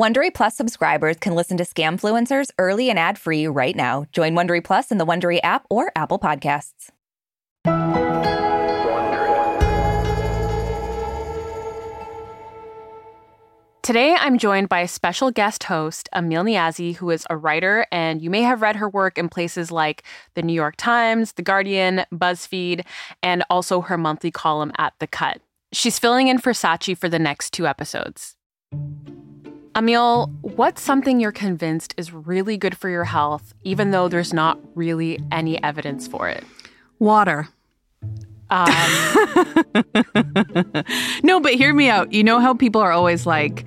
Wondery Plus subscribers can listen to Scamfluencers early and ad-free right now. Join Wondery Plus in the Wondery app or Apple Podcasts. Today, I'm joined by a special guest host, Amil Niazi, who is a writer, and you may have read her work in places like The New York Times, The Guardian, BuzzFeed, and also her monthly column at The Cut. She's filling in for Sachi for the next two episodes. Amil, what's something you're convinced is really good for your health, even though there's not really any evidence for it? Water. Um, no, but hear me out. You know how people are always like,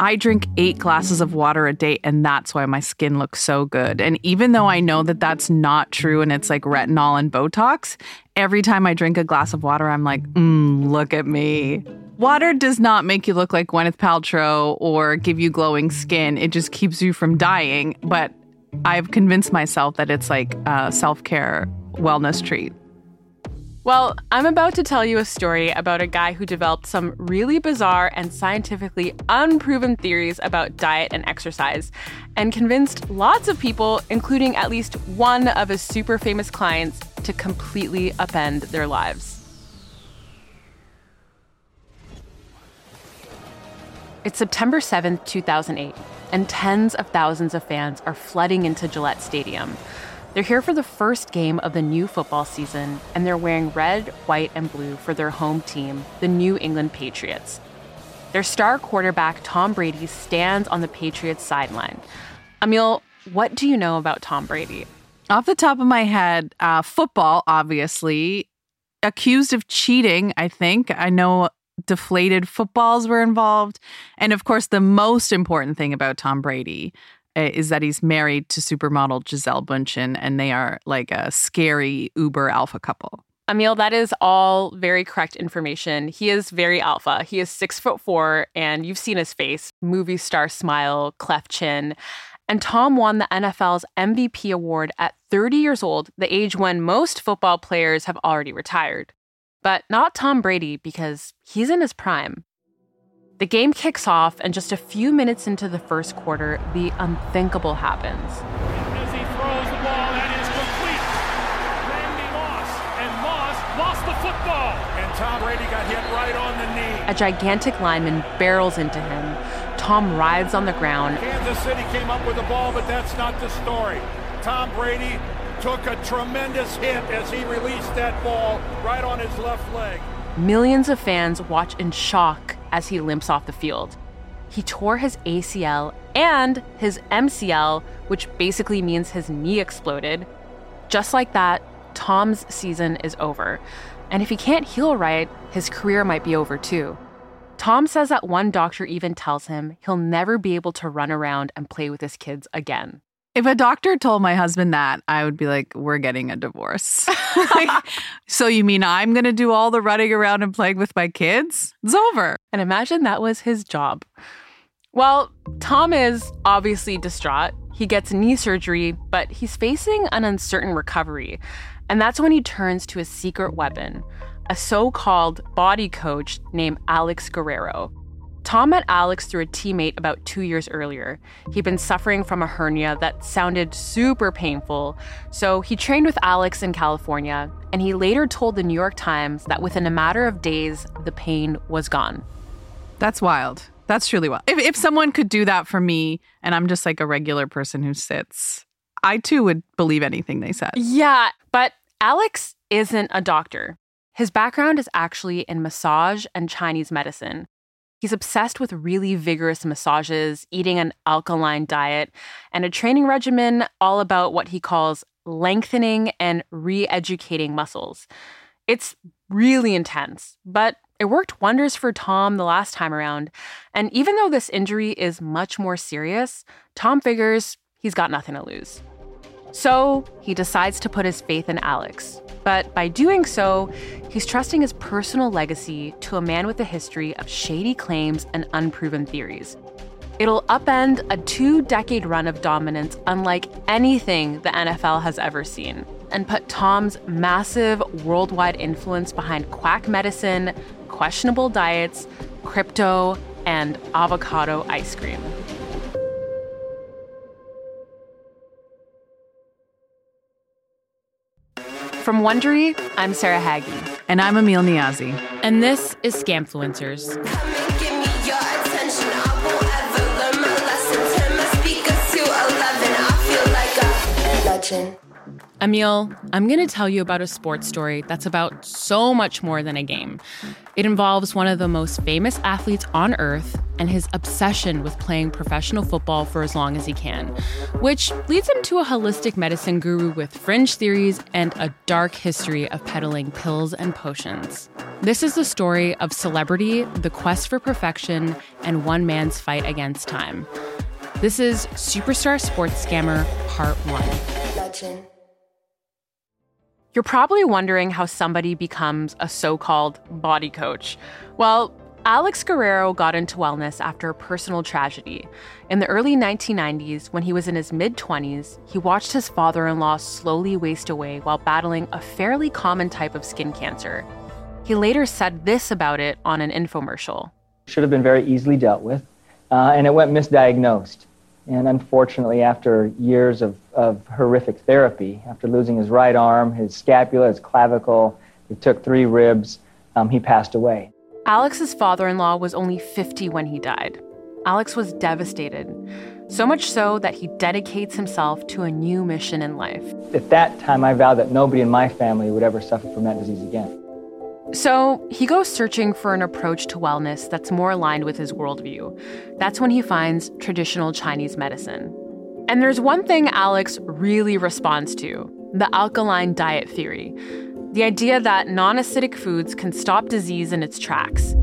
I drink eight glasses of water a day, and that's why my skin looks so good. And even though I know that that's not true and it's like retinol and Botox, every time I drink a glass of water, I'm like, mm, look at me. Water does not make you look like Gwyneth Paltrow or give you glowing skin. It just keeps you from dying. But I've convinced myself that it's like a self care wellness treat. Well, I'm about to tell you a story about a guy who developed some really bizarre and scientifically unproven theories about diet and exercise and convinced lots of people, including at least one of his super famous clients, to completely upend their lives. It's September 7th, 2008, and tens of thousands of fans are flooding into Gillette Stadium. They're here for the first game of the new football season, and they're wearing red, white, and blue for their home team, the New England Patriots. Their star quarterback, Tom Brady, stands on the Patriots sideline. Amil, what do you know about Tom Brady? Off the top of my head, uh, football, obviously, accused of cheating, I think. I know deflated footballs were involved. And of course, the most important thing about Tom Brady uh, is that he's married to supermodel Gisele Bündchen, and they are like a scary Uber alpha couple. Amil, that is all very correct information. He is very alpha. He is six foot four, and you've seen his face movie star smile, cleft chin. And Tom won the NFL's MVP award at 30 years old, the age when most football players have already retired. But not Tom Brady, because he's in his prime. The game kicks off, and just a few minutes into the first quarter, the unthinkable happens. As he throws the ball, that is complete. Randy Moss, and Moss lost the football. And Tom Brady got hit right on the knee. A gigantic lineman barrels into him. Tom writhes on the ground. Kansas City came up with the ball, but that's not the story. Tom Brady took a tremendous hit as he released that ball right on his left leg. Millions of fans watch in shock as he limps off the field. He tore his ACL and his MCL, which basically means his knee exploded. Just like that, Tom's season is over. And if he can't heal right, his career might be over too. Tom says that one doctor even tells him he'll never be able to run around and play with his kids again. If a doctor told my husband that, I would be like, we're getting a divorce. like, so you mean I'm going to do all the running around and playing with my kids? It's over. And imagine that was his job. Well, Tom is obviously distraught. He gets knee surgery, but he's facing an uncertain recovery. And that's when he turns to his secret weapon, a so called body coach named Alex Guerrero. Tom met Alex through a teammate about two years earlier. He'd been suffering from a hernia that sounded super painful, so he trained with Alex in California, and he later told the New York Times that within a matter of days, the pain was gone. That's wild. That's truly wild. If, if someone could do that for me, and I'm just like a regular person who sits, I too would believe anything they said. Yeah, but Alex isn't a doctor. His background is actually in massage and Chinese medicine. He's obsessed with really vigorous massages, eating an alkaline diet, and a training regimen all about what he calls lengthening and re educating muscles. It's really intense, but it worked wonders for Tom the last time around. And even though this injury is much more serious, Tom figures he's got nothing to lose. So he decides to put his faith in Alex. But by doing so, he's trusting his personal legacy to a man with a history of shady claims and unproven theories. It'll upend a two decade run of dominance unlike anything the NFL has ever seen, and put Tom's massive worldwide influence behind quack medicine, questionable diets, crypto, and avocado ice cream. From Wondery, I'm Sarah Hagi. And I'm Amil Niazi. And this is Scamfluencers. Amil, I'm going to tell you about a sports story that's about so much more than a game. It involves one of the most famous athletes on earth and his obsession with playing professional football for as long as he can, which leads him to a holistic medicine guru with fringe theories and a dark history of peddling pills and potions. This is the story of celebrity, the quest for perfection, and one man's fight against time. This is Superstar Sports Scammer Part 1. Legend. You're probably wondering how somebody becomes a so called body coach. Well, Alex Guerrero got into wellness after a personal tragedy. In the early 1990s, when he was in his mid 20s, he watched his father in law slowly waste away while battling a fairly common type of skin cancer. He later said this about it on an infomercial Should have been very easily dealt with, uh, and it went misdiagnosed. And unfortunately, after years of, of horrific therapy, after losing his right arm, his scapula, his clavicle, he took three ribs, um, he passed away. Alex's father in law was only 50 when he died. Alex was devastated, so much so that he dedicates himself to a new mission in life. At that time, I vowed that nobody in my family would ever suffer from that disease again. So he goes searching for an approach to wellness that's more aligned with his worldview. That's when he finds traditional Chinese medicine. And there's one thing Alex really responds to the alkaline diet theory the idea that non acidic foods can stop disease in its tracks.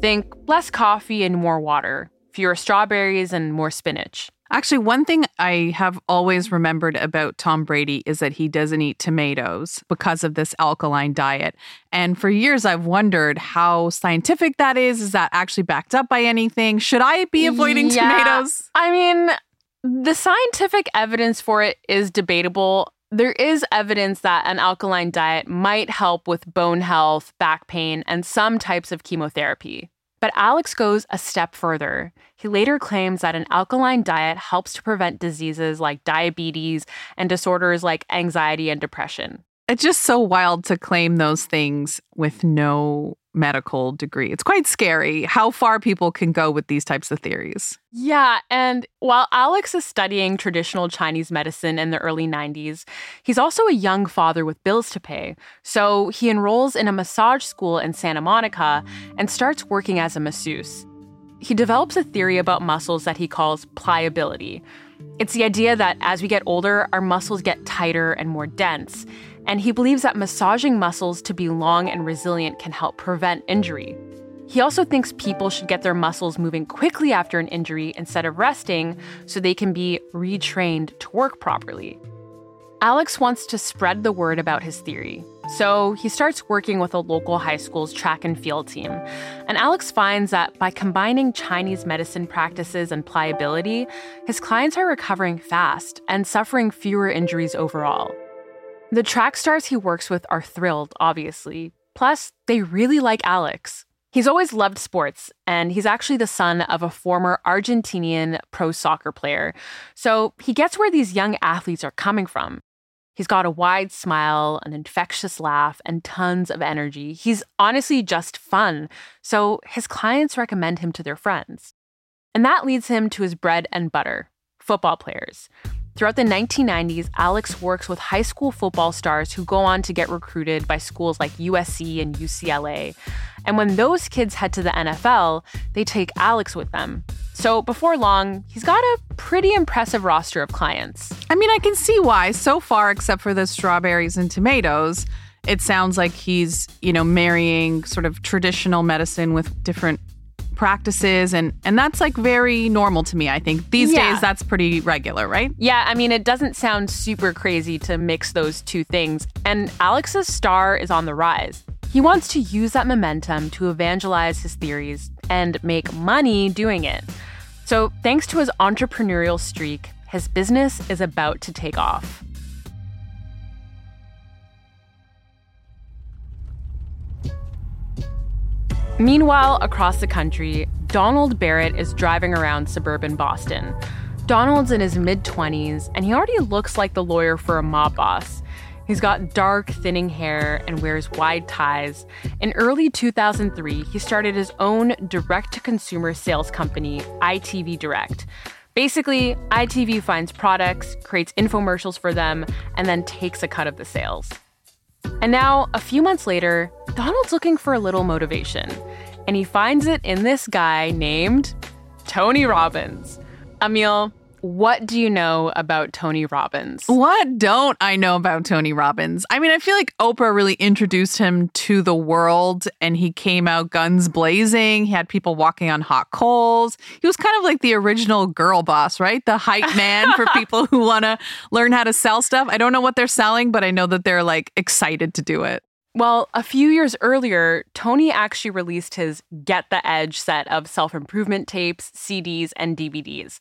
Think less coffee and more water, fewer strawberries and more spinach. Actually, one thing I have always remembered about Tom Brady is that he doesn't eat tomatoes because of this alkaline diet. And for years, I've wondered how scientific that is. Is that actually backed up by anything? Should I be avoiding yeah, tomatoes? I mean, the scientific evidence for it is debatable. There is evidence that an alkaline diet might help with bone health, back pain, and some types of chemotherapy. But Alex goes a step further. He later claims that an alkaline diet helps to prevent diseases like diabetes and disorders like anxiety and depression. It's just so wild to claim those things with no medical degree. It's quite scary how far people can go with these types of theories. Yeah, and while Alex is studying traditional Chinese medicine in the early 90s, he's also a young father with bills to pay. So he enrolls in a massage school in Santa Monica and starts working as a masseuse. He develops a theory about muscles that he calls pliability. It's the idea that as we get older, our muscles get tighter and more dense and he believes that massaging muscles to be long and resilient can help prevent injury. He also thinks people should get their muscles moving quickly after an injury instead of resting so they can be retrained to work properly. Alex wants to spread the word about his theory, so he starts working with a local high school's track and field team. And Alex finds that by combining Chinese medicine practices and pliability, his clients are recovering fast and suffering fewer injuries overall. The track stars he works with are thrilled, obviously. Plus, they really like Alex. He's always loved sports, and he's actually the son of a former Argentinian pro soccer player. So he gets where these young athletes are coming from. He's got a wide smile, an infectious laugh, and tons of energy. He's honestly just fun, so his clients recommend him to their friends. And that leads him to his bread and butter football players. Throughout the 1990s, Alex works with high school football stars who go on to get recruited by schools like USC and UCLA. And when those kids head to the NFL, they take Alex with them. So before long, he's got a pretty impressive roster of clients. I mean, I can see why. So far, except for the strawberries and tomatoes, it sounds like he's, you know, marrying sort of traditional medicine with different practices and and that's like very normal to me i think. These yeah. days that's pretty regular right? Yeah i mean it doesn't sound super crazy to mix those two things. And alex's star is on the rise. He wants to use that momentum to evangelize his theories and make money doing it. So thanks to his entrepreneurial streak his business is about to take off Meanwhile, across the country, Donald Barrett is driving around suburban Boston. Donald's in his mid 20s, and he already looks like the lawyer for a mob boss. He's got dark, thinning hair and wears wide ties. In early 2003, he started his own direct to consumer sales company, ITV Direct. Basically, ITV finds products, creates infomercials for them, and then takes a cut of the sales. And now, a few months later, Donald's looking for a little motivation, and he finds it in this guy named Tony Robbins. Amil, what do you know about Tony Robbins? What don't I know about Tony Robbins? I mean, I feel like Oprah really introduced him to the world and he came out guns blazing. He had people walking on hot coals. He was kind of like the original girl boss, right? The hype man for people who want to learn how to sell stuff. I don't know what they're selling, but I know that they're like excited to do it. Well, a few years earlier, Tony actually released his Get the Edge set of self improvement tapes, CDs, and DVDs.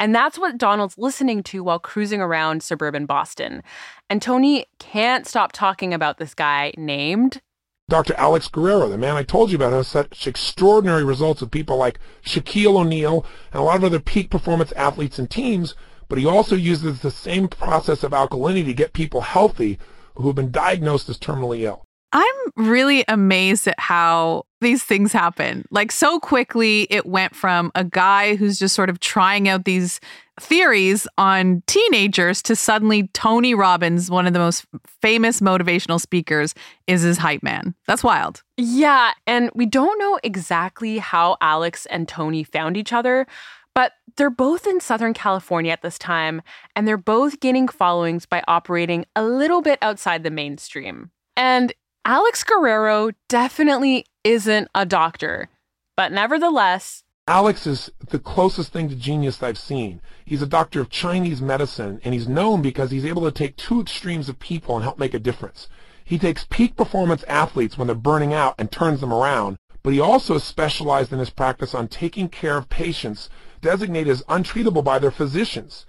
And that's what Donald's listening to while cruising around suburban Boston. And Tony can't stop talking about this guy named Dr. Alex Guerrero, the man I told you about, has such extraordinary results with people like Shaquille O'Neal and a lot of other peak performance athletes and teams, but he also uses the same process of alkalinity to get people healthy who have been diagnosed as terminally ill. I'm really amazed at how these things happen. Like, so quickly, it went from a guy who's just sort of trying out these theories on teenagers to suddenly Tony Robbins, one of the most famous motivational speakers, is his hype man. That's wild. Yeah. And we don't know exactly how Alex and Tony found each other. But they're both in Southern California at this time, and they're both gaining followings by operating a little bit outside the mainstream. And Alex Guerrero definitely isn't a doctor, but nevertheless, Alex is the closest thing to genius I've seen. He's a doctor of Chinese medicine, and he's known because he's able to take two extremes of people and help make a difference. He takes peak performance athletes when they're burning out and turns them around, but he also is specialized in his practice on taking care of patients designated as untreatable by their physicians.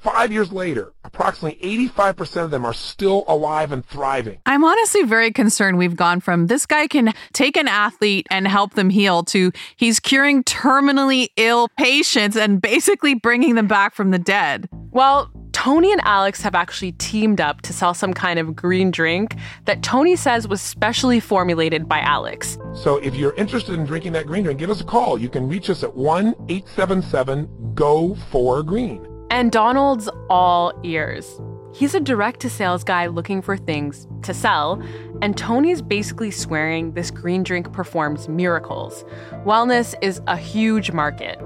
Five years later, approximately 85% of them are still alive and thriving. I'm honestly very concerned we've gone from this guy can take an athlete and help them heal to he's curing terminally ill patients and basically bringing them back from the dead. Well, Tony and Alex have actually teamed up to sell some kind of green drink that Tony says was specially formulated by Alex. So if you're interested in drinking that green drink, give us a call. You can reach us at 1 877 GO 4 Green. And Donald's all ears. He's a direct to sales guy looking for things to sell, and Tony's basically swearing this green drink performs miracles. Wellness is a huge market.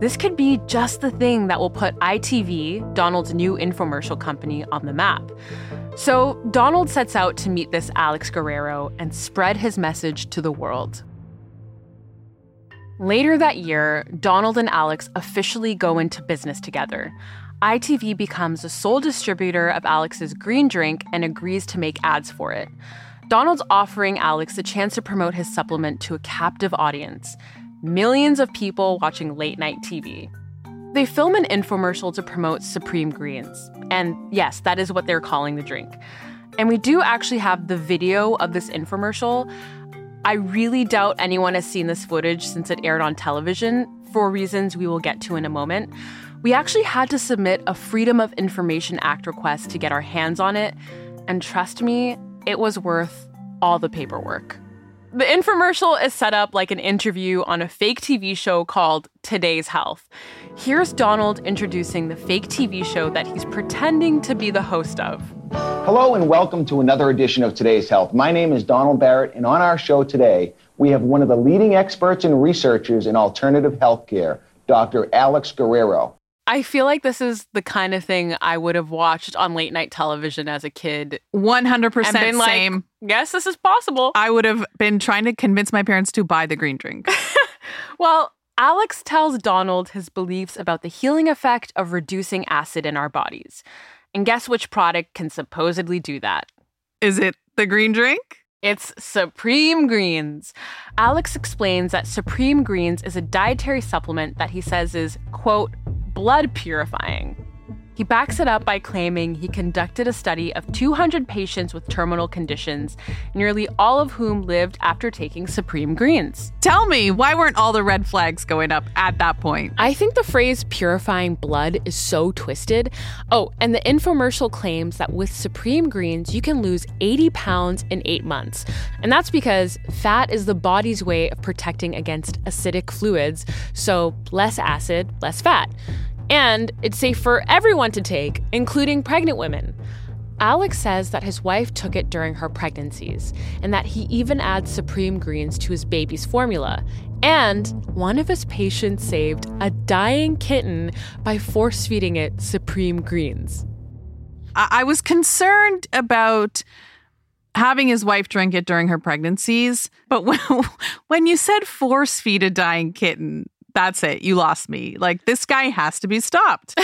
This could be just the thing that will put ITV, Donald's new infomercial company, on the map. So Donald sets out to meet this Alex Guerrero and spread his message to the world. Later that year, Donald and Alex officially go into business together. ITV becomes the sole distributor of Alex's green drink and agrees to make ads for it. Donald's offering Alex the chance to promote his supplement to a captive audience millions of people watching late night TV. They film an infomercial to promote Supreme Greens. And yes, that is what they're calling the drink. And we do actually have the video of this infomercial. I really doubt anyone has seen this footage since it aired on television for reasons we will get to in a moment. We actually had to submit a Freedom of Information Act request to get our hands on it, and trust me, it was worth all the paperwork. The infomercial is set up like an interview on a fake TV show called Today's Health. Here's Donald introducing the fake TV show that he's pretending to be the host of. Hello and welcome to another edition of Today's Health. My name is Donald Barrett, and on our show today, we have one of the leading experts and researchers in alternative healthcare, Dr. Alex Guerrero. I feel like this is the kind of thing I would have watched on late night television as a kid. 100% And been like, same. yes, this is possible. I would have been trying to convince my parents to buy the green drink. Well, Alex tells Donald his beliefs about the healing effect of reducing acid in our bodies. And guess which product can supposedly do that? Is it the green drink? It's Supreme Greens. Alex explains that Supreme Greens is a dietary supplement that he says is, quote, blood purifying. He backs it up by claiming he conducted a study of 200 patients with terminal conditions, nearly all of whom lived after taking Supreme Greens. Tell me, why weren't all the red flags going up at that point? I think the phrase purifying blood is so twisted. Oh, and the infomercial claims that with Supreme Greens, you can lose 80 pounds in eight months. And that's because fat is the body's way of protecting against acidic fluids, so less acid, less fat. And it's safe for everyone to take, including pregnant women. Alex says that his wife took it during her pregnancies and that he even adds Supreme Greens to his baby's formula. And one of his patients saved a dying kitten by force feeding it Supreme Greens. I, was concerned about having his wife drink it during her pregnancies, but when you said force feed a dying kitten, that's it. You lost me. Like, this guy has to be stopped.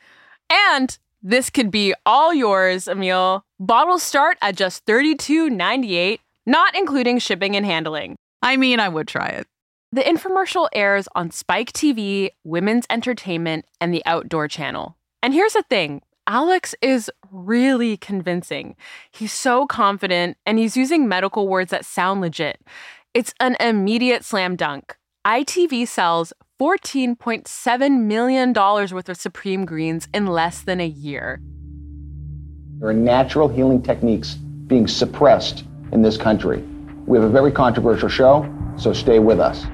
and this could be all yours, Amil. Bottles start at just $32.98, not including shipping and handling. I mean, I would try it. The infomercial airs on Spike TV, Women's Entertainment, and the Outdoor Channel. And here's the thing Alex is really convincing. He's so confident and he's using medical words that sound legit. It's an immediate slam dunk. ITV sells $14.7 million worth of Supreme Greens in less than a year. There are natural healing techniques being suppressed in this country. We have a very controversial show, so stay with us.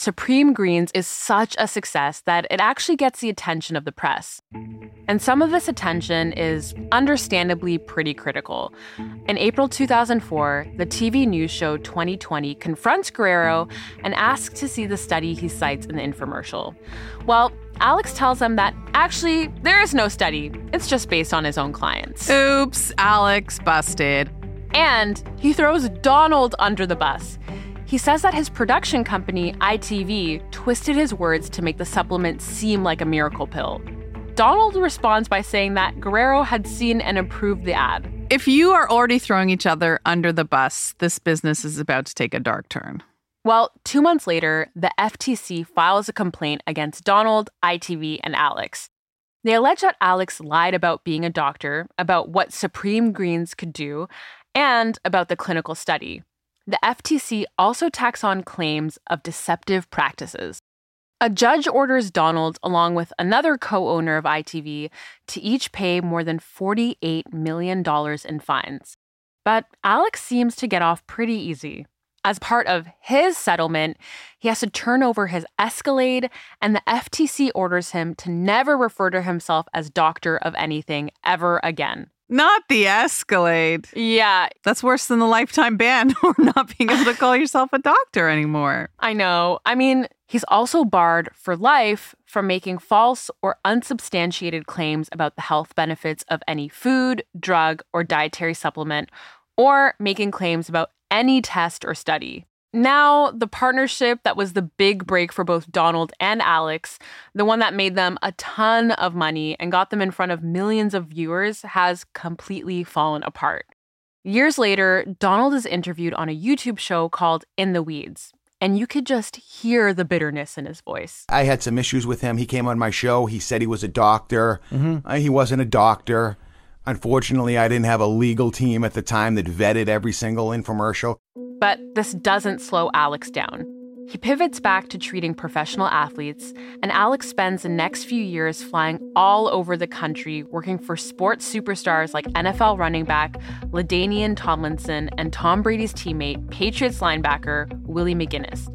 Supreme Greens is such a success that it actually gets the attention of the press. And some of this attention is understandably pretty critical. In April 2004, the TV news show 2020 confronts Guerrero and asks to see the study he cites in the infomercial. Well, Alex tells them that actually, there is no study. It's just based on his own clients. Oops, Alex busted. And he throws Donald under the bus. He says that his production company, ITV, twisted his words to make the supplement seem like a miracle pill. Donald responds by saying that Guerrero had seen and approved the ad. If you are already throwing each other under the bus, this business is about to take a dark turn. Well, two months later, the FTC files a complaint against Donald, ITV, and Alex. They allege that Alex lied about being a doctor, about what Supreme Greens could do, and about the clinical study the FTC also tacks on claims of deceptive practices. A judge orders Donald, along with another co owner of ITV, to each pay more than $48 million in fines. But Alex seems to get off pretty easy. As part of his settlement, he has to turn over his Escalade, and the FTC orders him to never refer to himself as doctor of anything ever again. Not the Escalade. Yeah. That's worse than the lifetime ban or not being able to call yourself a doctor anymore. I know. I mean, he's also barred for life from making false or unsubstantiated claims about the health benefits of any food, drug, or dietary supplement, or making claims about any test or study. Now, the partnership that was the big break for both Donald and Alex, the one that made them a ton of money and got them in front of millions of viewers, has completely fallen apart. Years later, Donald is interviewed on a YouTube show called In the Weeds, and you could just hear the bitterness in his voice. I had some issues with him. He came on my show. He said he was a doctor. Mm-hmm. Uh, he wasn't a doctor. Unfortunately, I didn't have a legal team at the time that vetted every single infomercial. But this doesn't slow Alex down. He pivots back to treating professional athletes, and Alex spends the next few years flying all over the country working for sports superstars like NFL running back LaDainian Tomlinson and Tom Brady's teammate, Patriots linebacker Willie McGinest.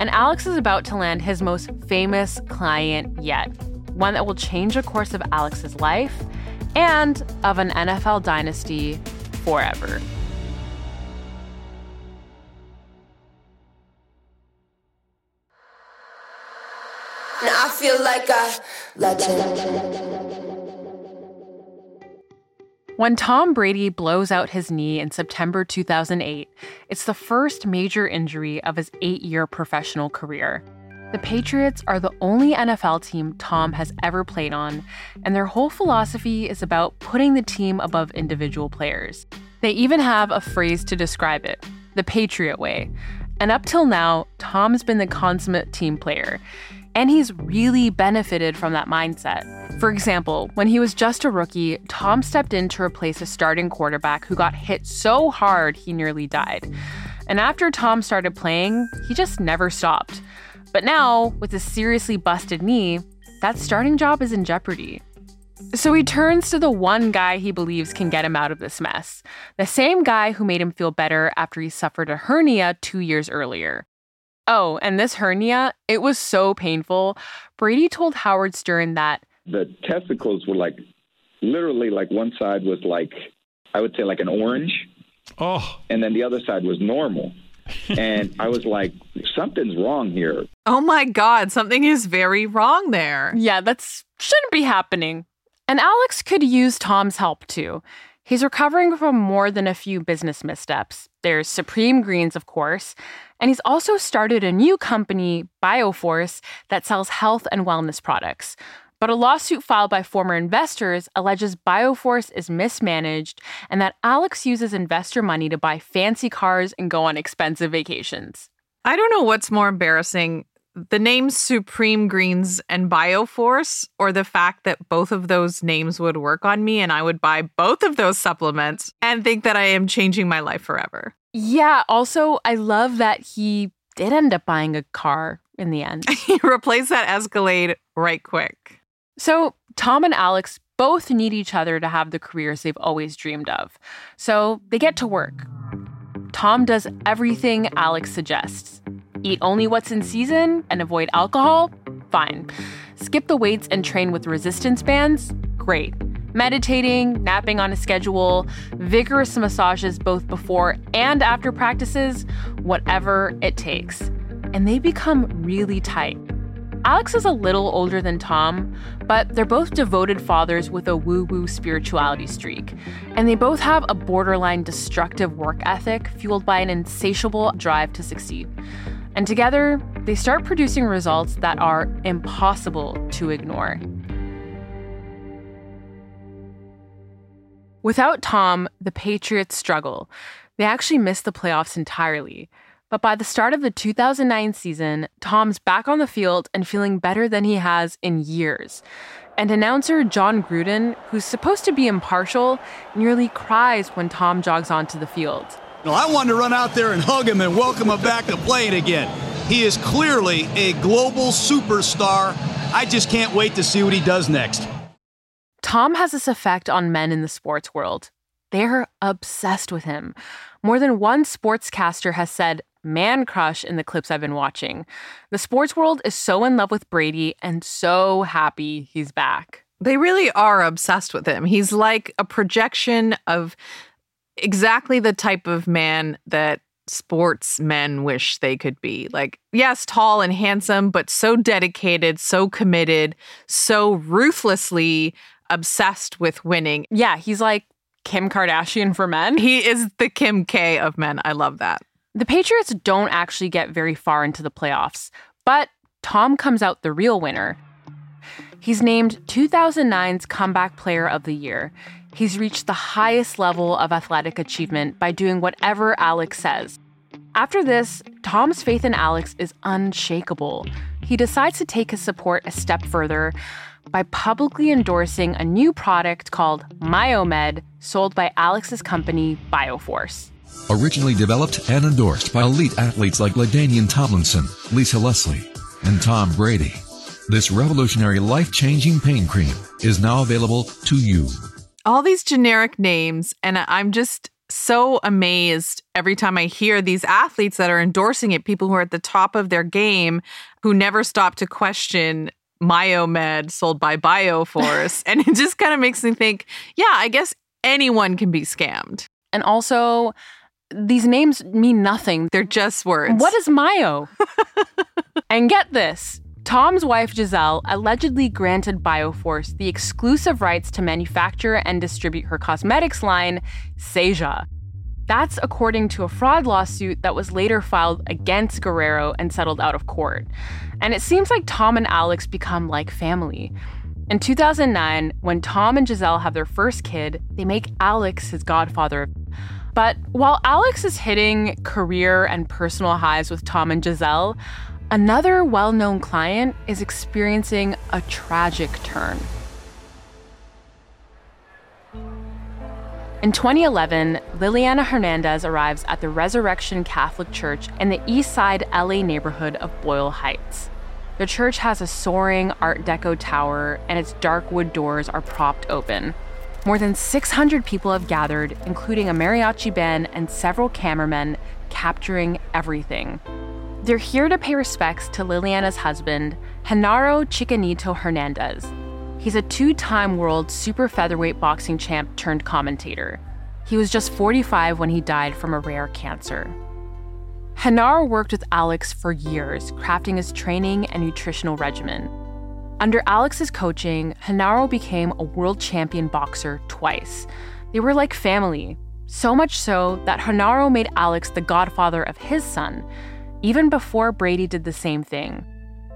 And Alex is about to land his most famous client yet, one that will change the course of Alex's life and of an NFL dynasty forever. Now I feel like a legend. When Tom Brady blows out his knee in September 2008, it's the first major injury of his eight year professional career. The Patriots are the only NFL team Tom has ever played on, and their whole philosophy is about putting the team above individual players. They even have a phrase to describe it the Patriot way. And up till now, Tom's been the consummate team player. And he's really benefited from that mindset. For example, when he was just a rookie, Tom stepped in to replace a starting quarterback who got hit so hard he nearly died. And after Tom started playing, he just never stopped. But now, with a seriously busted knee, that starting job is in jeopardy. So he turns to the one guy he believes can get him out of this mess. The same guy who made him feel better after he suffered a hernia two years earlier. Oh, and this hernia, it was so painful. Brady told Howard Stern that the testicles were like literally like one side was like, I would say like an orange. Oh. And then the other side was normal. And I was like, something's wrong here. Oh my God, something is very wrong there. Yeah, that shouldn't be happening. And Alex could use Tom's help too. He's recovering from more than a few business missteps. There's Supreme Greens, of course, and he's also started a new company, Bioforce, that sells health and wellness products. But a lawsuit filed by former investors alleges Bioforce is mismanaged and that Alex uses investor money to buy fancy cars and go on expensive vacations. I don't know what's more embarrassing the names Supreme Greens and Bioforce, or the fact that both of those names would work on me and I would buy both of those supplements and think that I am changing my life forever. Yeah. Also, I love that he did end up buying a car in the end. he replaced that Escalade right quick. So, Tom and Alex both need each other to have the careers they've always dreamed of. So, they get to work. Tom does everything Alex suggests Eat only what's in season and avoid alcohol? Fine. Skip the weights and train with resistance bands? Great. Meditating, napping on a schedule, vigorous massages both before and after practices, whatever it takes. And they become really tight. Alex is a little older than Tom, but they're both devoted fathers with a woo woo spirituality streak. And they both have a borderline destructive work ethic fueled by an insatiable drive to succeed. And together, they start producing results that are impossible to ignore. Without Tom, the Patriots struggle. They actually miss the playoffs entirely. But by the start of the 2009 season, Tom's back on the field and feeling better than he has in years. And announcer Jon Gruden, who's supposed to be impartial, nearly cries when Tom jogs onto the field. No, I wanted to run out there and hug him and welcome him back to playing again. He is clearly a global superstar. I just can't wait to see what he does next. Tom has this effect on men in the sports world. They're obsessed with him. More than one sportscaster has said, man crush in the clips I've been watching. The sports world is so in love with Brady and so happy he's back. They really are obsessed with him. He's like a projection of exactly the type of man that sportsmen wish they could be. Like, yes, tall and handsome, but so dedicated, so committed, so ruthlessly obsessed with winning. Yeah, he's like Kim Kardashian for men. He is the Kim K of men. I love that. The Patriots don't actually get very far into the playoffs, but Tom comes out the real winner. He's named 2009's Comeback Player of the Year. He's reached the highest level of athletic achievement by doing whatever Alex says. After this, Tom's faith in Alex is unshakable. He decides to take his support a step further by publicly endorsing a new product called Myomed, sold by Alex's company, Bioforce. Originally developed and endorsed by elite athletes like LaDainian Tomlinson, Lisa Leslie, and Tom Brady. This revolutionary life changing pain cream is now available to you all these generic names, and I'm just so amazed every time I hear these athletes that are endorsing it, people who are at the top of their game, who never stop to question Myomed sold by Bioforce. and it just kind of makes me think, yeah, I guess anyone can be scammed. And also, these names mean nothing. They're just words. What is Mayo? and get this Tom's wife, Gisele allegedly granted Bioforce the exclusive rights to manufacture and distribute her cosmetics line, Sejaa. That's according to a fraud lawsuit that was later filed against Guerrero and settled out of court. And it seems like Tom and Alex become like family. In 2009, when Tom and Gisele have their first kid, they make Alex his godfather. But while Alex is hitting career and personal highs with Tom and Gisele, Another well known client is experiencing a tragic turn. In 2011, Liliana Hernandez arrives at the Resurrection Catholic Church in the east side LA neighborhood of Boyle Heights. The church has a soaring Art Deco tower, and its dark wood doors are propped open. More than 600 people have gathered, including a mariachi band and several cameramen, capturing everything. They're here to pay respects to Liliana's husband, Genaro Chicanito Hernandez, He's a two time world super featherweight boxing champ turned commentator. He was just 45 when he died from a rare cancer. Genaro worked with Alex for years, crafting his training and nutritional regimen. Under Alex's coaching, Genaro became a world champion boxer twice. They were like family, so much so that Genaro made Alex the godfather of his son, even before Brady did the same thing.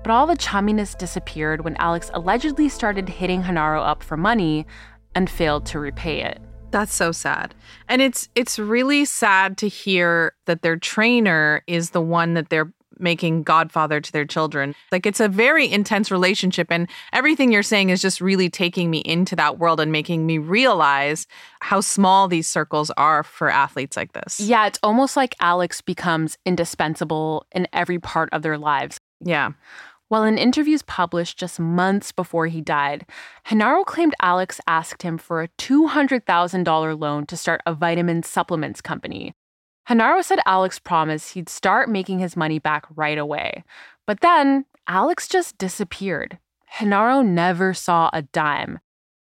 But all the chumminess disappeared when Alex allegedly started hitting Genaro up for money and failed to repay it. That's so sad. And it's it's really sad to hear that their trainer is the one that they're making godfather to their children. Like it's a very intense relationship and everything you're saying is just really taking me into that world and making me realize how small these circles are for athletes like this. Yeah, it's almost like Alex becomes indispensable in every part of their lives. Yeah. While in interviews published just months before he died, Genaro claimed Alex asked him for a $200,000 loan to start a vitamin supplements company. Genaro said Alex promised he'd start making his money back right away. But then, Alex just disappeared. Genaro never saw a dime.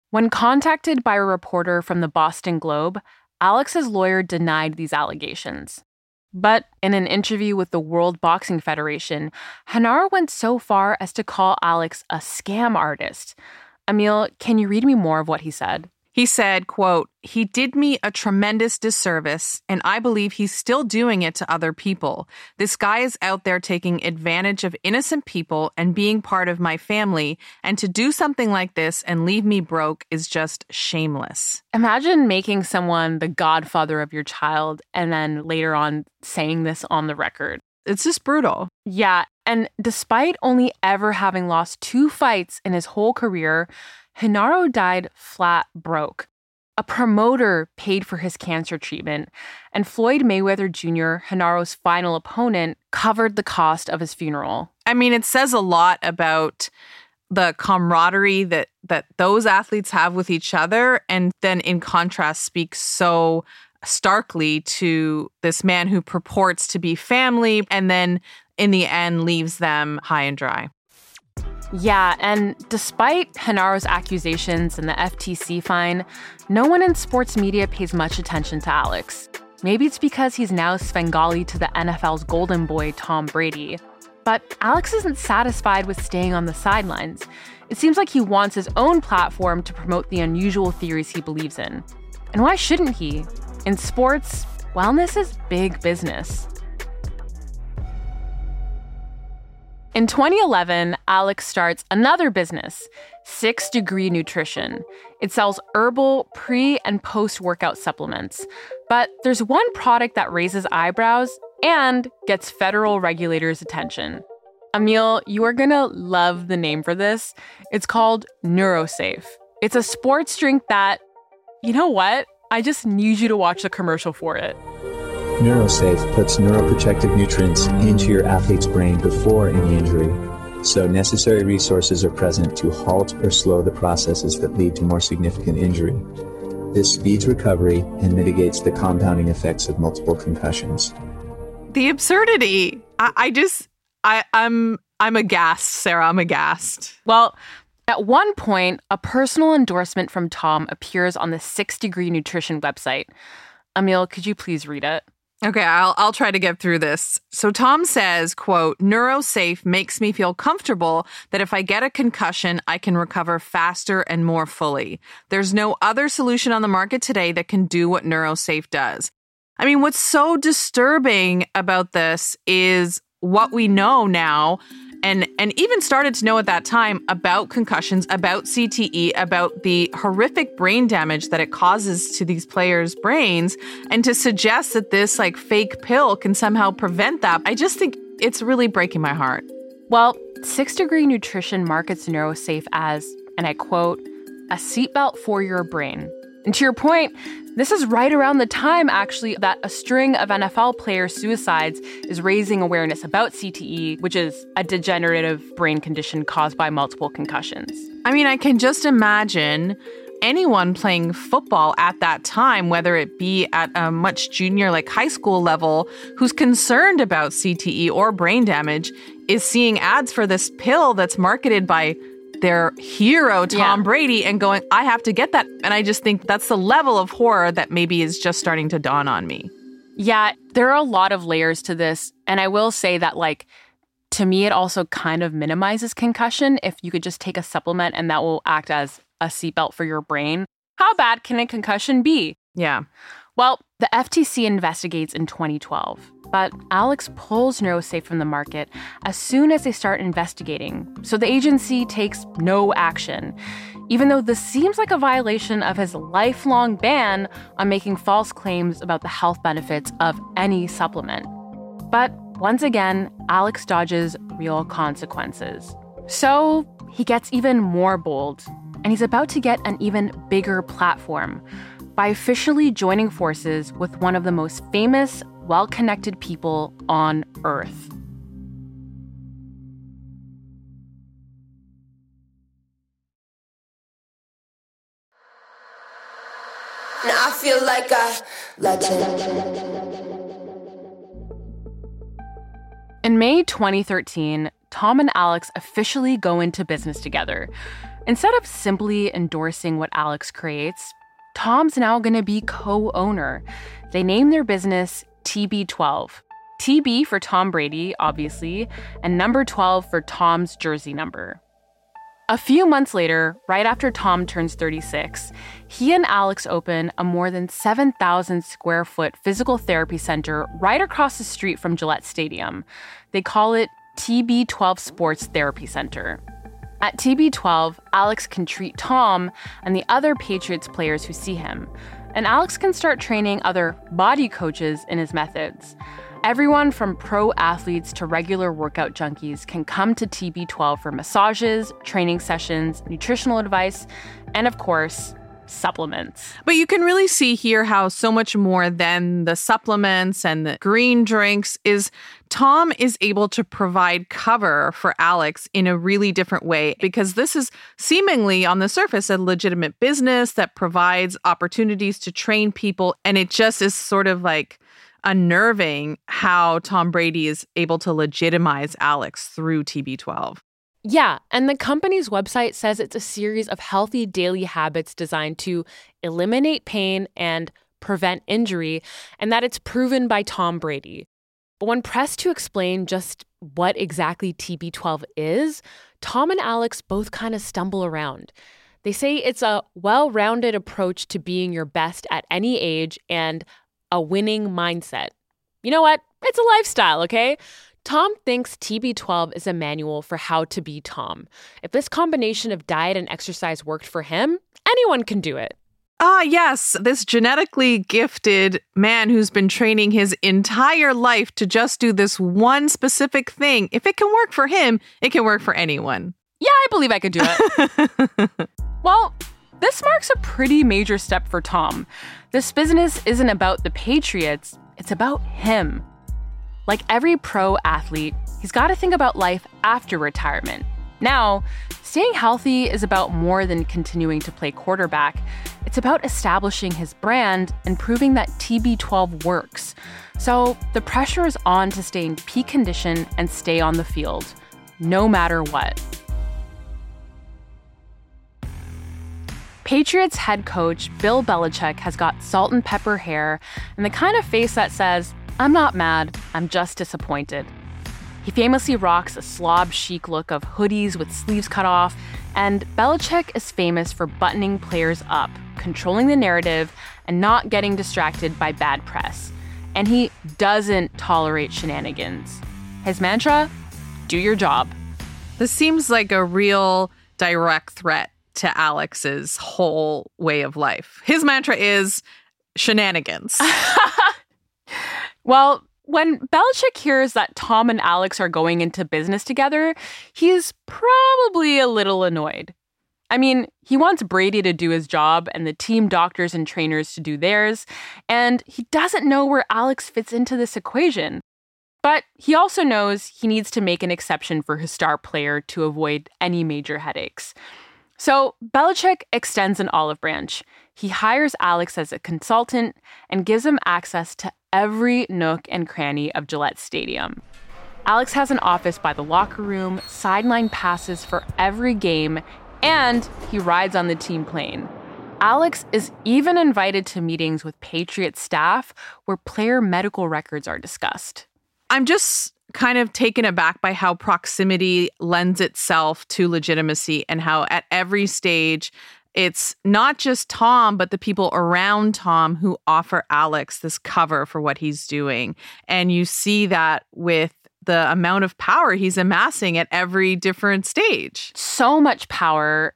When contacted by a reporter from the Boston Globe, Alex's lawyer denied these allegations. But in an interview with the World Boxing Federation, Genaro went so far as to call Alex a scam artist. Amil, can you read me more of what he said? He said, quote, he did me a tremendous disservice, and I believe he's still doing it to other people. This guy is out there taking advantage of innocent people and being part of my family, and to do something like this and leave me broke is just shameless. Imagine making someone the godfather of your child and then later on saying this on the record. It's just brutal. Yeah, and despite only ever having lost two fights in his whole career, Genaro died flat broke. A promoter paid for his cancer treatment, and Floyd Mayweather Jr., Genaro's final opponent, covered the cost of his funeral. I mean, it says a lot about the camaraderie that that those athletes have with each other and then in contrast speaks so starkly to this man who purports to be family and then in the end leaves them high and dry. Yeah, and despite Genaro's accusations and the FTC fine, no one in sports media pays much attention to Alex. Maybe it's because he's now Svengali to the NFL's golden boy, Tom Brady. But Alex isn't satisfied with staying on the sidelines. It seems like he wants his own platform to promote the unusual theories he believes in. And why shouldn't he? In sports, wellness is big business. In 2011, Alex starts another business, Six Degree Nutrition. It sells herbal pre and post workout supplements. But there's one product that raises eyebrows and gets federal regulators' attention. Amil, you are gonna love the name for this. It's called Neurosafe. It's a sports drink that, you know what? I just need you to watch the commercial for it. Neurosafe puts neuroprotective nutrients into your athlete's brain before any injury, so necessary resources are present to halt or slow the processes that lead to more significant injury. This speeds recovery and mitigates the compounding effects of multiple concussions. The absurdity. I, I just I, I'm I'm aghast, Sarah. I'm aghast. Well, at one point, a personal endorsement from Tom appears on the Six Degree Nutrition website. Amil, could you please read it? Okay, I'll I'll try to get through this. So Tom says, quote, "Neurosafe makes me feel comfortable that if I get a concussion, I can recover faster and more fully. There's no other solution on the market today that can do what Neurosafe does." I mean, what's so disturbing about this is what we know now and and even started to know at that time about concussions, about CTE, about the horrific brain damage that it causes to these players' brains, and to suggest that this like fake pill can somehow prevent that, I just think it's really breaking my heart. Well, Six Degree Nutrition markets NeuroSafe as, and I quote, a seatbelt for your brain. And to your point, this is right around the time, actually, that a string of NFL player suicides is raising awareness about CTE, which is a degenerative brain condition caused by multiple concussions. I mean, I can just imagine anyone playing football at that time, whether it be at a much junior, like high school level, who's concerned about CTE or brain damage, is seeing ads for this pill that's marketed by their hero, Tom Yeah. Brady, and going, I have to get that. And I just think that's the level of horror that maybe is just starting to dawn on me. Yeah, there are a lot of layers to this. And I will say that, like, to me, it also kind of minimizes concussion if you could just take a supplement and that will act as a seatbelt for your brain. How bad can a concussion be? Yeah. Well, the FTC investigates in 2012, but Alex pulls NeuroSafe from the market as soon as they start investigating. So the agency takes no action, even though this seems like a violation of his lifelong ban on making false claims about the health benefits of any supplement. But once again, Alex dodges real consequences. So he gets even more bold, and he's about to get an even bigger platform by officially joining forces with one of the most famous, well connected people on Earth. Now I feel like a legend. In May 2013, Tom and Alex officially go into business together. Instead of simply endorsing what Alex creates, Tom's now going to be co owner. They name their business TB12. TB for Tom Brady, obviously, and number 12 for Tom's jersey number. A few months later, right after Tom turns 36, he and Alex open a more than 7,000 square foot physical therapy center right across the street from Gillette Stadium. They call it TB12 Sports Therapy Center. At TB12, Alex can treat Tom and the other Patriots players who see him. And Alex can start training other body coaches in his methods. Everyone from pro athletes to regular workout junkies can come to TB12 for massages, training sessions, nutritional advice, and of course, supplements. But you can really see here how so much more than the supplements and the green drinks is Tom is able to provide cover for Alex in a really different way because this is seemingly on the surface a legitimate business that provides opportunities to train people and it just is sort of like unnerving how Tom Brady is able to legitimize Alex through TB12. Yeah, and the company's website says it's a series of healthy daily habits designed to eliminate pain and prevent injury, and that it's proven by Tom Brady. But when pressed to explain just what exactly TB12 is, Tom and Alex both kind of stumble around. They say it's a well rounded approach to being your best at any age and a winning mindset. You know what? It's a lifestyle, okay? Tom thinks TB12 is a manual for how to be Tom. If this combination of diet and exercise worked for him, anyone can do it. Ah, yes, this genetically gifted man who's been training his entire life to just do this one specific thing. If it can work for him, it can work for anyone. Yeah, I believe I could do it. well, this marks a pretty major step for Tom. This business isn't about the Patriots, it's about him. Like every pro athlete, he's got to think about life after retirement. Now, staying healthy is about more than continuing to play quarterback. It's about establishing his brand and proving that TB12 works. So the pressure is on to stay in peak condition and stay on the field, no matter what. Patriots head coach Bill Belichick has got salt and pepper hair and the kind of face that says, I'm not mad, I'm just disappointed. He famously rocks a slob chic look of hoodies with sleeves cut off, and Belichick is famous for buttoning players up, controlling the narrative, and not getting distracted by bad press. And he doesn't tolerate shenanigans. His mantra do your job. This seems like a real direct threat to Alex's whole way of life. His mantra is shenanigans. Well, when Belichick hears that Tom and Alex are going into business together, he's probably a little annoyed. I mean, he wants Brady to do his job and the team doctors and trainers to do theirs, and he doesn't know where Alex fits into this equation. But he also knows he needs to make an exception for his star player to avoid any major headaches. So Belichick extends an olive branch. He hires Alex as a consultant and gives him access to every nook and cranny of Gillette Stadium. Alex has an office by the locker room, sideline passes for every game, and he rides on the team plane. Alex is even invited to meetings with Patriot staff where player medical records are discussed. I'm just kind of taken aback by how proximity lends itself to legitimacy and how at every stage it's not just Tom, but the people around Tom who offer Alex this cover for what he's doing. And you see that with the amount of power he's amassing at every different stage. So much power.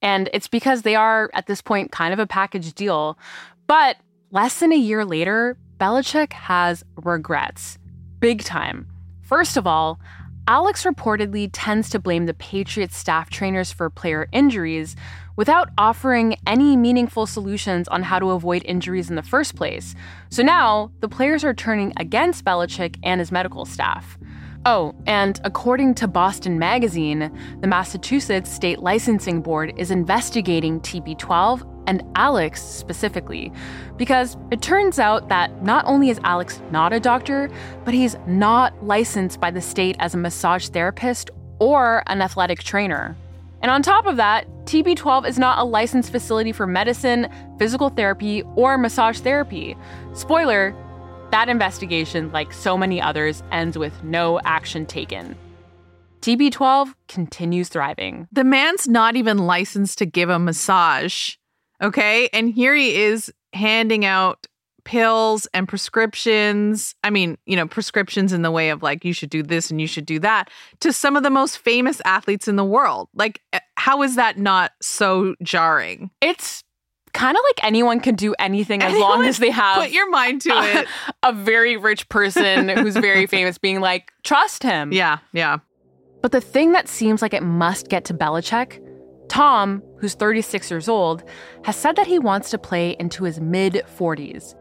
And it's because they are, at this point, kind of a package deal. But less than a year later, Belichick has regrets. Big time. First of all, Alex reportedly tends to blame the Patriots staff trainers for player injuries without offering any meaningful solutions on how to avoid injuries in the first place. So now the players are turning against Belichick and his medical staff. Oh, and according to Boston Magazine, the Massachusetts State Licensing Board is investigating TB12 and Alex specifically, because it turns out that not only is Alex not a doctor, but he's not licensed by the state as a massage therapist or an athletic trainer. And on top of that, TB12 is not a licensed facility for medicine, physical therapy, or massage therapy. Spoiler, that investigation, like so many others, ends with no action taken. TB12 continues thriving. The man's not even licensed to give a massage. Okay. And here he is handing out pills and prescriptions. I mean, you know, prescriptions in the way of like, you should do this and you should do that to some of the most famous athletes in the world. Like, eh, how is that not so jarring? It's kind of like anyone can do anything as long as they have put your mind to it. A very rich person who's very famous being like, trust him. Yeah, yeah. But the thing that seems like it must get to Belichick, Tom, who's 36 years old, has said that he wants to play into his mid 40s.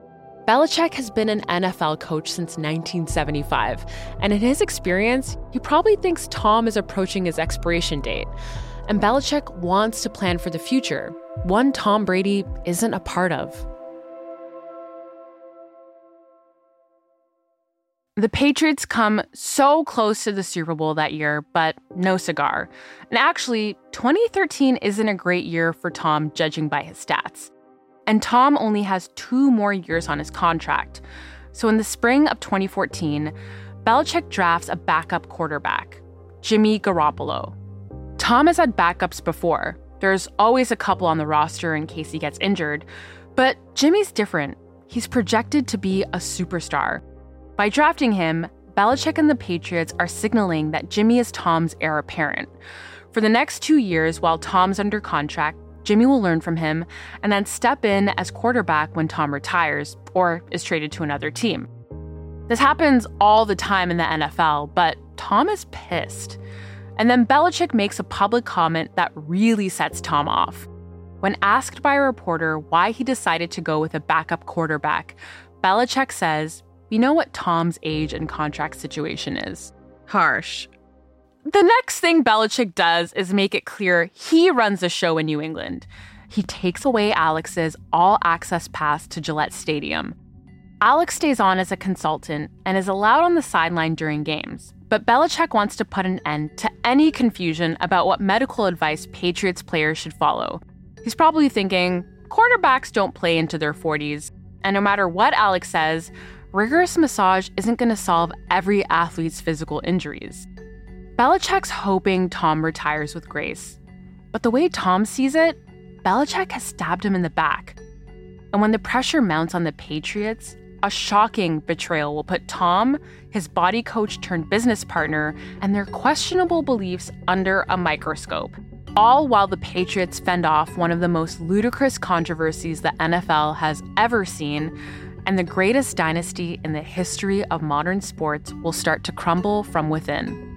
Belichick has been an NFL coach since 1975, and in his experience, he probably thinks Tom is approaching his expiration date. And Belichick wants to plan for the future, one Tom Brady isn't a part of. The Patriots come so close to the Super Bowl that year, but no cigar. And actually, 2013 isn't a great year for Tom, judging by his stats. And Tom only has two more years on his contract. So in the spring of 2014, Belichick drafts a backup quarterback, Jimmy Garoppolo. Tom has had backups before. There's always a couple on the roster in case he gets injured. But Jimmy's different. He's projected to be a superstar. By drafting him, Belichick and the Patriots are signaling that Jimmy is Tom's heir apparent. For the next two years, while Tom's under contract, Jimmy will learn from him and then step in as quarterback when Tom retires or is traded to another team. This happens all the time in the NFL, but Tom is pissed. And then Belichick makes a public comment that really sets Tom off. When asked by a reporter why he decided to go with a backup quarterback, Belichick says, We know what Tom's age and contract situation is. Harsh. The next thing Belichick does is make it clear he runs a show in New England. He takes away Alex's all access pass to Gillette Stadium. Alex stays on as a consultant and is allowed on the sideline during games. But Belichick wants to put an end to any confusion about what medical advice Patriots players should follow. He's probably thinking quarterbacks don't play into their 40s, and no matter what Alex says, rigorous massage isn't going to solve every athlete's physical injuries. Belichick's hoping Tom retires with grace. But the way Tom sees it, Belichick has stabbed him in the back. And when the pressure mounts on the Patriots, a shocking betrayal will put Tom, his body coach turned business partner, and their questionable beliefs under a microscope. All while the Patriots fend off one of the most ludicrous controversies the NFL has ever seen and the greatest dynasty in the history of modern sports will start to crumble from within.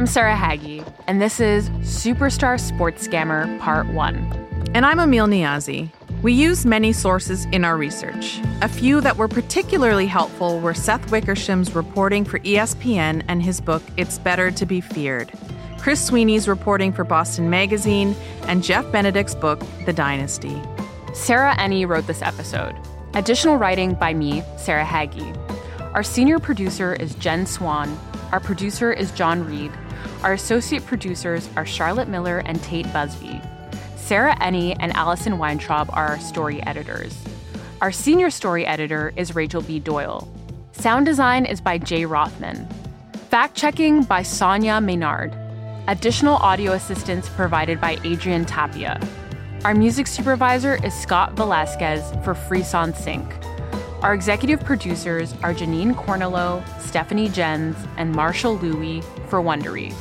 I'm Sarah Hagi, and this is Superstar Sports Scammer Part 1. And I'm Amil Niazi. We used many sources in our research. A few that were particularly helpful were Seth Wickersham's reporting for ESPN and his book, It's Better to Be Feared, Chris Sweeney's reporting for Boston Magazine, and Jeff Benedict's book, The Dynasty. Sarah Enni wrote this episode. Additional writing by me, Sarah Hagi. Our senior producer is Jen Swan. Our producer is John Reed. Our associate producers are Charlotte Miller and Tate Busby. Sarah Enni and Allison Weintraub are our story editors. Our senior story editor is Rachel B. Doyle. Sound design is by Jay Rothman. Fact checking by Sonia Maynard. Additional audio assistance provided by Adrian Tapia. Our music supervisor is Scott Velasquez for Frisson Sync. Our executive producers are Janine Cornelo, Stephanie Jens, and Marshall Lewy for Wondery.